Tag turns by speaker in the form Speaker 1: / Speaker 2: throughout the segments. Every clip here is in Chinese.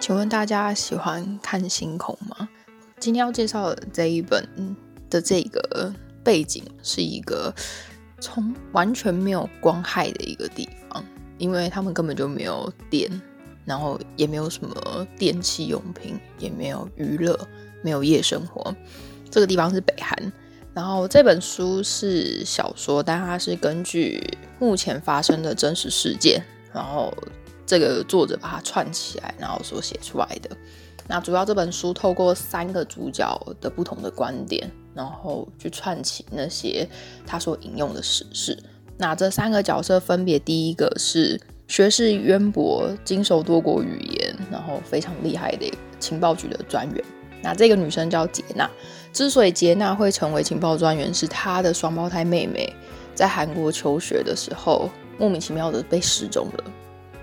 Speaker 1: 请问大家喜欢看星空吗？今天要介绍的这一本的这个背景是一个从完全没有光害的一个地方，因为他们根本就没有电，然后也没有什么电器用品，也没有娱乐，没有夜生活。这个地方是北韩。然后这本书是小说，但它是根据目前发生的真实事件，然后。这个作者把它串起来，然后所写出来的。那主要这本书透过三个主角的不同的观点，然后去串起那些他所引用的史事。那这三个角色分别，第一个是学识渊博、经手多国语言，然后非常厉害的情报局的专员。那这个女生叫杰娜。之所以杰娜会成为情报专员，是她的双胞胎妹妹在韩国求学的时候，莫名其妙的被失踪了。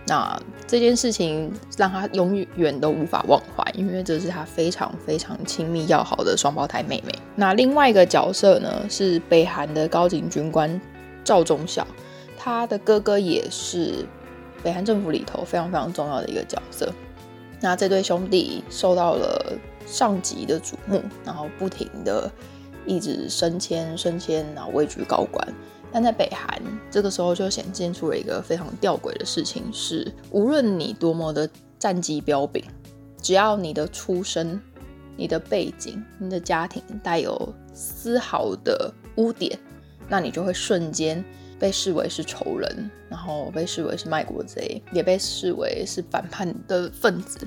Speaker 1: 那这件事情让他永远都无法忘怀，因为这是他非常非常亲密要好的双胞胎妹妹。那另外一个角色呢，是北韩的高级军官赵忠孝，他的哥哥也是北韩政府里头非常非常重要的一个角色。那这对兄弟受到了上级的瞩目，然后不停的一直升迁升迁，然后位居高官。但在北韩，这个时候就显现出了一个非常吊诡的事情：是无论你多么的战绩彪炳，只要你的出身、你的背景、你的家庭带有丝毫的污点，那你就会瞬间被视为是仇人，然后被视为是卖国贼，也被视为是反叛的分子。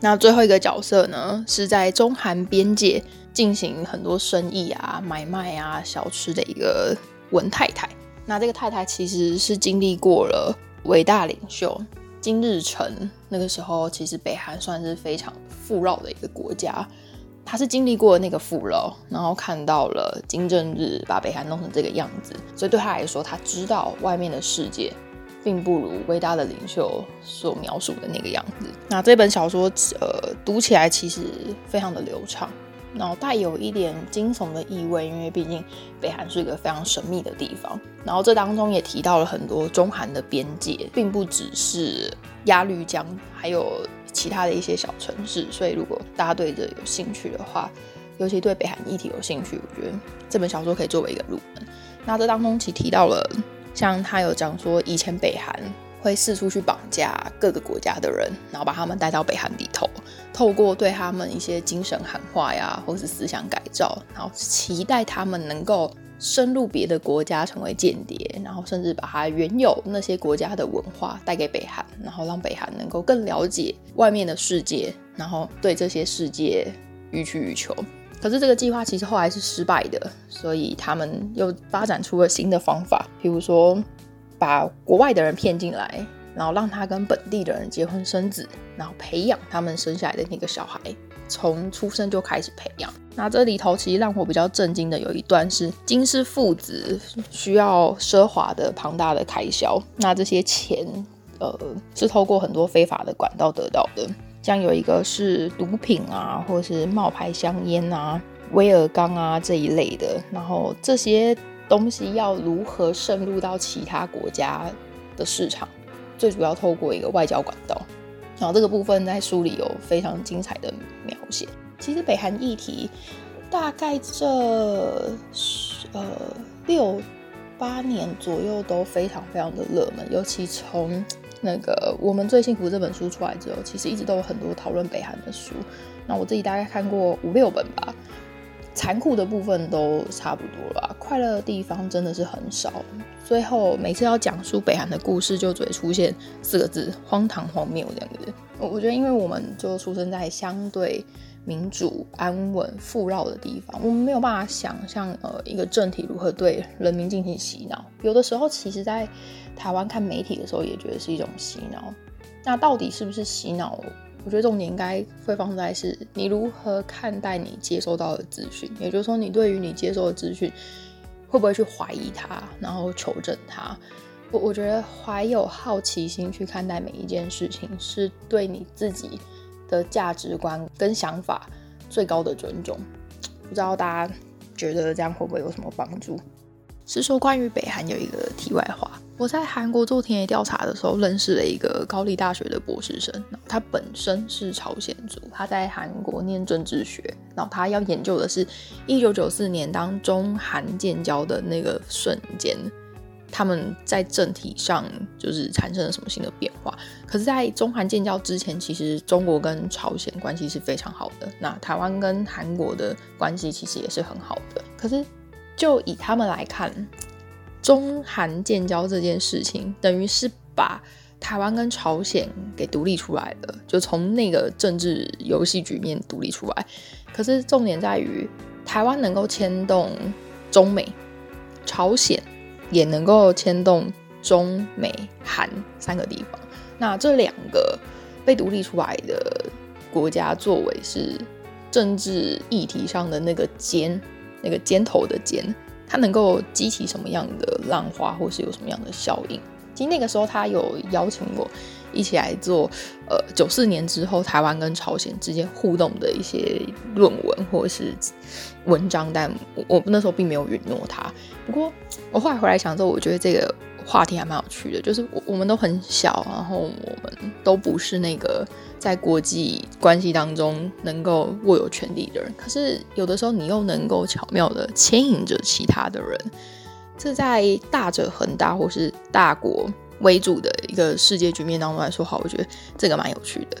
Speaker 1: 那最后一个角色呢，是在中韩边界进行很多生意啊、买卖啊、小吃的一个。文太太，那这个太太其实是经历过了伟大领袖金日成那个时候，其实北韩算是非常富饶的一个国家。他是经历过那个富饶，然后看到了金正日把北韩弄成这个样子，所以对他来说，他知道外面的世界并不如伟大的领袖所描述的那个样子。那这本小说，呃，读起来其实非常的流畅。然后带有一点惊悚的意味，因为毕竟北韩是一个非常神秘的地方。然后这当中也提到了很多中韩的边界，并不只是鸭绿江，还有其他的一些小城市。所以如果大家对这有兴趣的话，尤其对北韩议题有兴趣，我觉得这本小说可以作为一个入门。那这当中其提到了，像他有讲说以前北韩。会四处去绑架各个国家的人，然后把他们带到北韩里头，透过对他们一些精神喊话呀，或是思想改造，然后期待他们能够深入别的国家成为间谍，然后甚至把他原有那些国家的文化带给北韩，然后让北韩能够更了解外面的世界，然后对这些世界予取予求。可是这个计划其实后来是失败的，所以他们又发展出了新的方法，比如说。把国外的人骗进来，然后让他跟本地的人结婚生子，然后培养他们生下来的那个小孩，从出生就开始培养。那这里头其实让我比较震惊的有一段是金氏父子需要奢华的庞大的开销，那这些钱呃是透过很多非法的管道得到的，像有一个是毒品啊，或是冒牌香烟啊、威尔刚啊这一类的，然后这些。东西要如何渗入到其他国家的市场？最主要透过一个外交管道。然后这个部分在书里有非常精彩的描写。其实北韩议题大概这呃六八年左右都非常非常的热门，尤其从那个《我们最幸福》这本书出来之后，其实一直都有很多讨论北韩的书。那我自己大概看过五六本吧。残酷的部分都差不多了，快乐的地方真的是很少。最后每次要讲述北韩的故事，就只会出现四个字：荒唐荒谬这样子。我我觉得，因为我们就出生在相对民主、安稳、富饶的地方，我们没有办法想象呃一个政体如何对人民进行洗脑。有的时候，其实在台湾看媒体的时候，也觉得是一种洗脑。那到底是不是洗脑？我觉得重点应该会放在是你如何看待你接收到的资讯，也就是说，你对于你接收的资讯会不会去怀疑它，然后求证它？我我觉得怀有好奇心去看待每一件事情，是对你自己的价值观跟想法最高的尊重。不知道大家觉得这样会不会有什么帮助？是说关于北韩有一个题外话。我在韩国做田野调查的时候，认识了一个高丽大学的博士生，他本身是朝鲜族，他在韩国念政治学，然后他要研究的是一九九四年当中韩建交的那个瞬间，他们在政体上就是产生了什么新的变化。可是，在中韩建交之前，其实中国跟朝鲜关系是非常好的，那台湾跟韩国的关系其实也是很好的。可是，就以他们来看。中韩建交这件事情，等于是把台湾跟朝鲜给独立出来了，就从那个政治游戏局面独立出来。可是重点在于，台湾能够牵动中美，朝鲜也能够牵动中美韩三个地方。那这两个被独立出来的国家，作为是政治议题上的那个尖，那个尖头的尖。它能够激起什么样的浪花，或是有什么样的效应？其实那个时候，他有邀请我一起来做，呃，九四年之后台湾跟朝鲜之间互动的一些论文或是文章，但我我那时候并没有允诺他。不过我后来回来想之后，我觉得这个话题还蛮有趣的，就是我我们都很小，然后我们都不是那个。在国际关系当中能够握有权力的人，可是有的时候你又能够巧妙的牵引着其他的人。这在大者恒大或是大国为主的一个世界局面当中来说，好，我觉得这个蛮有趣的。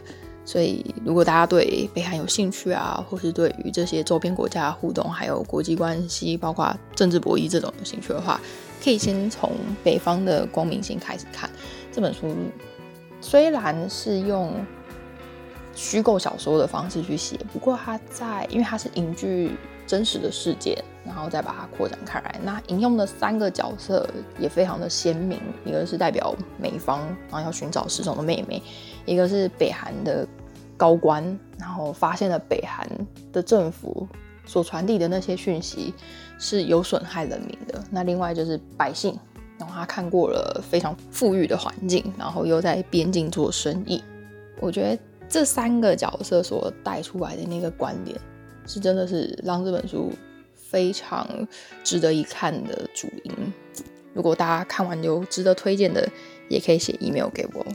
Speaker 1: 所以，如果大家对北韩有兴趣啊，或是对于这些周边国家的互动，还有国际关系，包括政治博弈这种有兴趣的话，可以先从北方的光明星开始看这本书。虽然是用虚构小说的方式去写，不过它在，因为它是凝聚真实的事件，然后再把它扩展开来。那引用的三个角色也非常的鲜明，一个是代表美方，然后要寻找失踪的妹妹；一个是北韩的高官，然后发现了北韩的政府所传递的那些讯息是有损害人民的。那另外就是百姓，然后他看过了非常富裕的环境，然后又在边境做生意。我觉得。这三个角色所带出来的那个观点，是真的是让这本书非常值得一看的主因。如果大家看完有值得推荐的，也可以写 email 给我。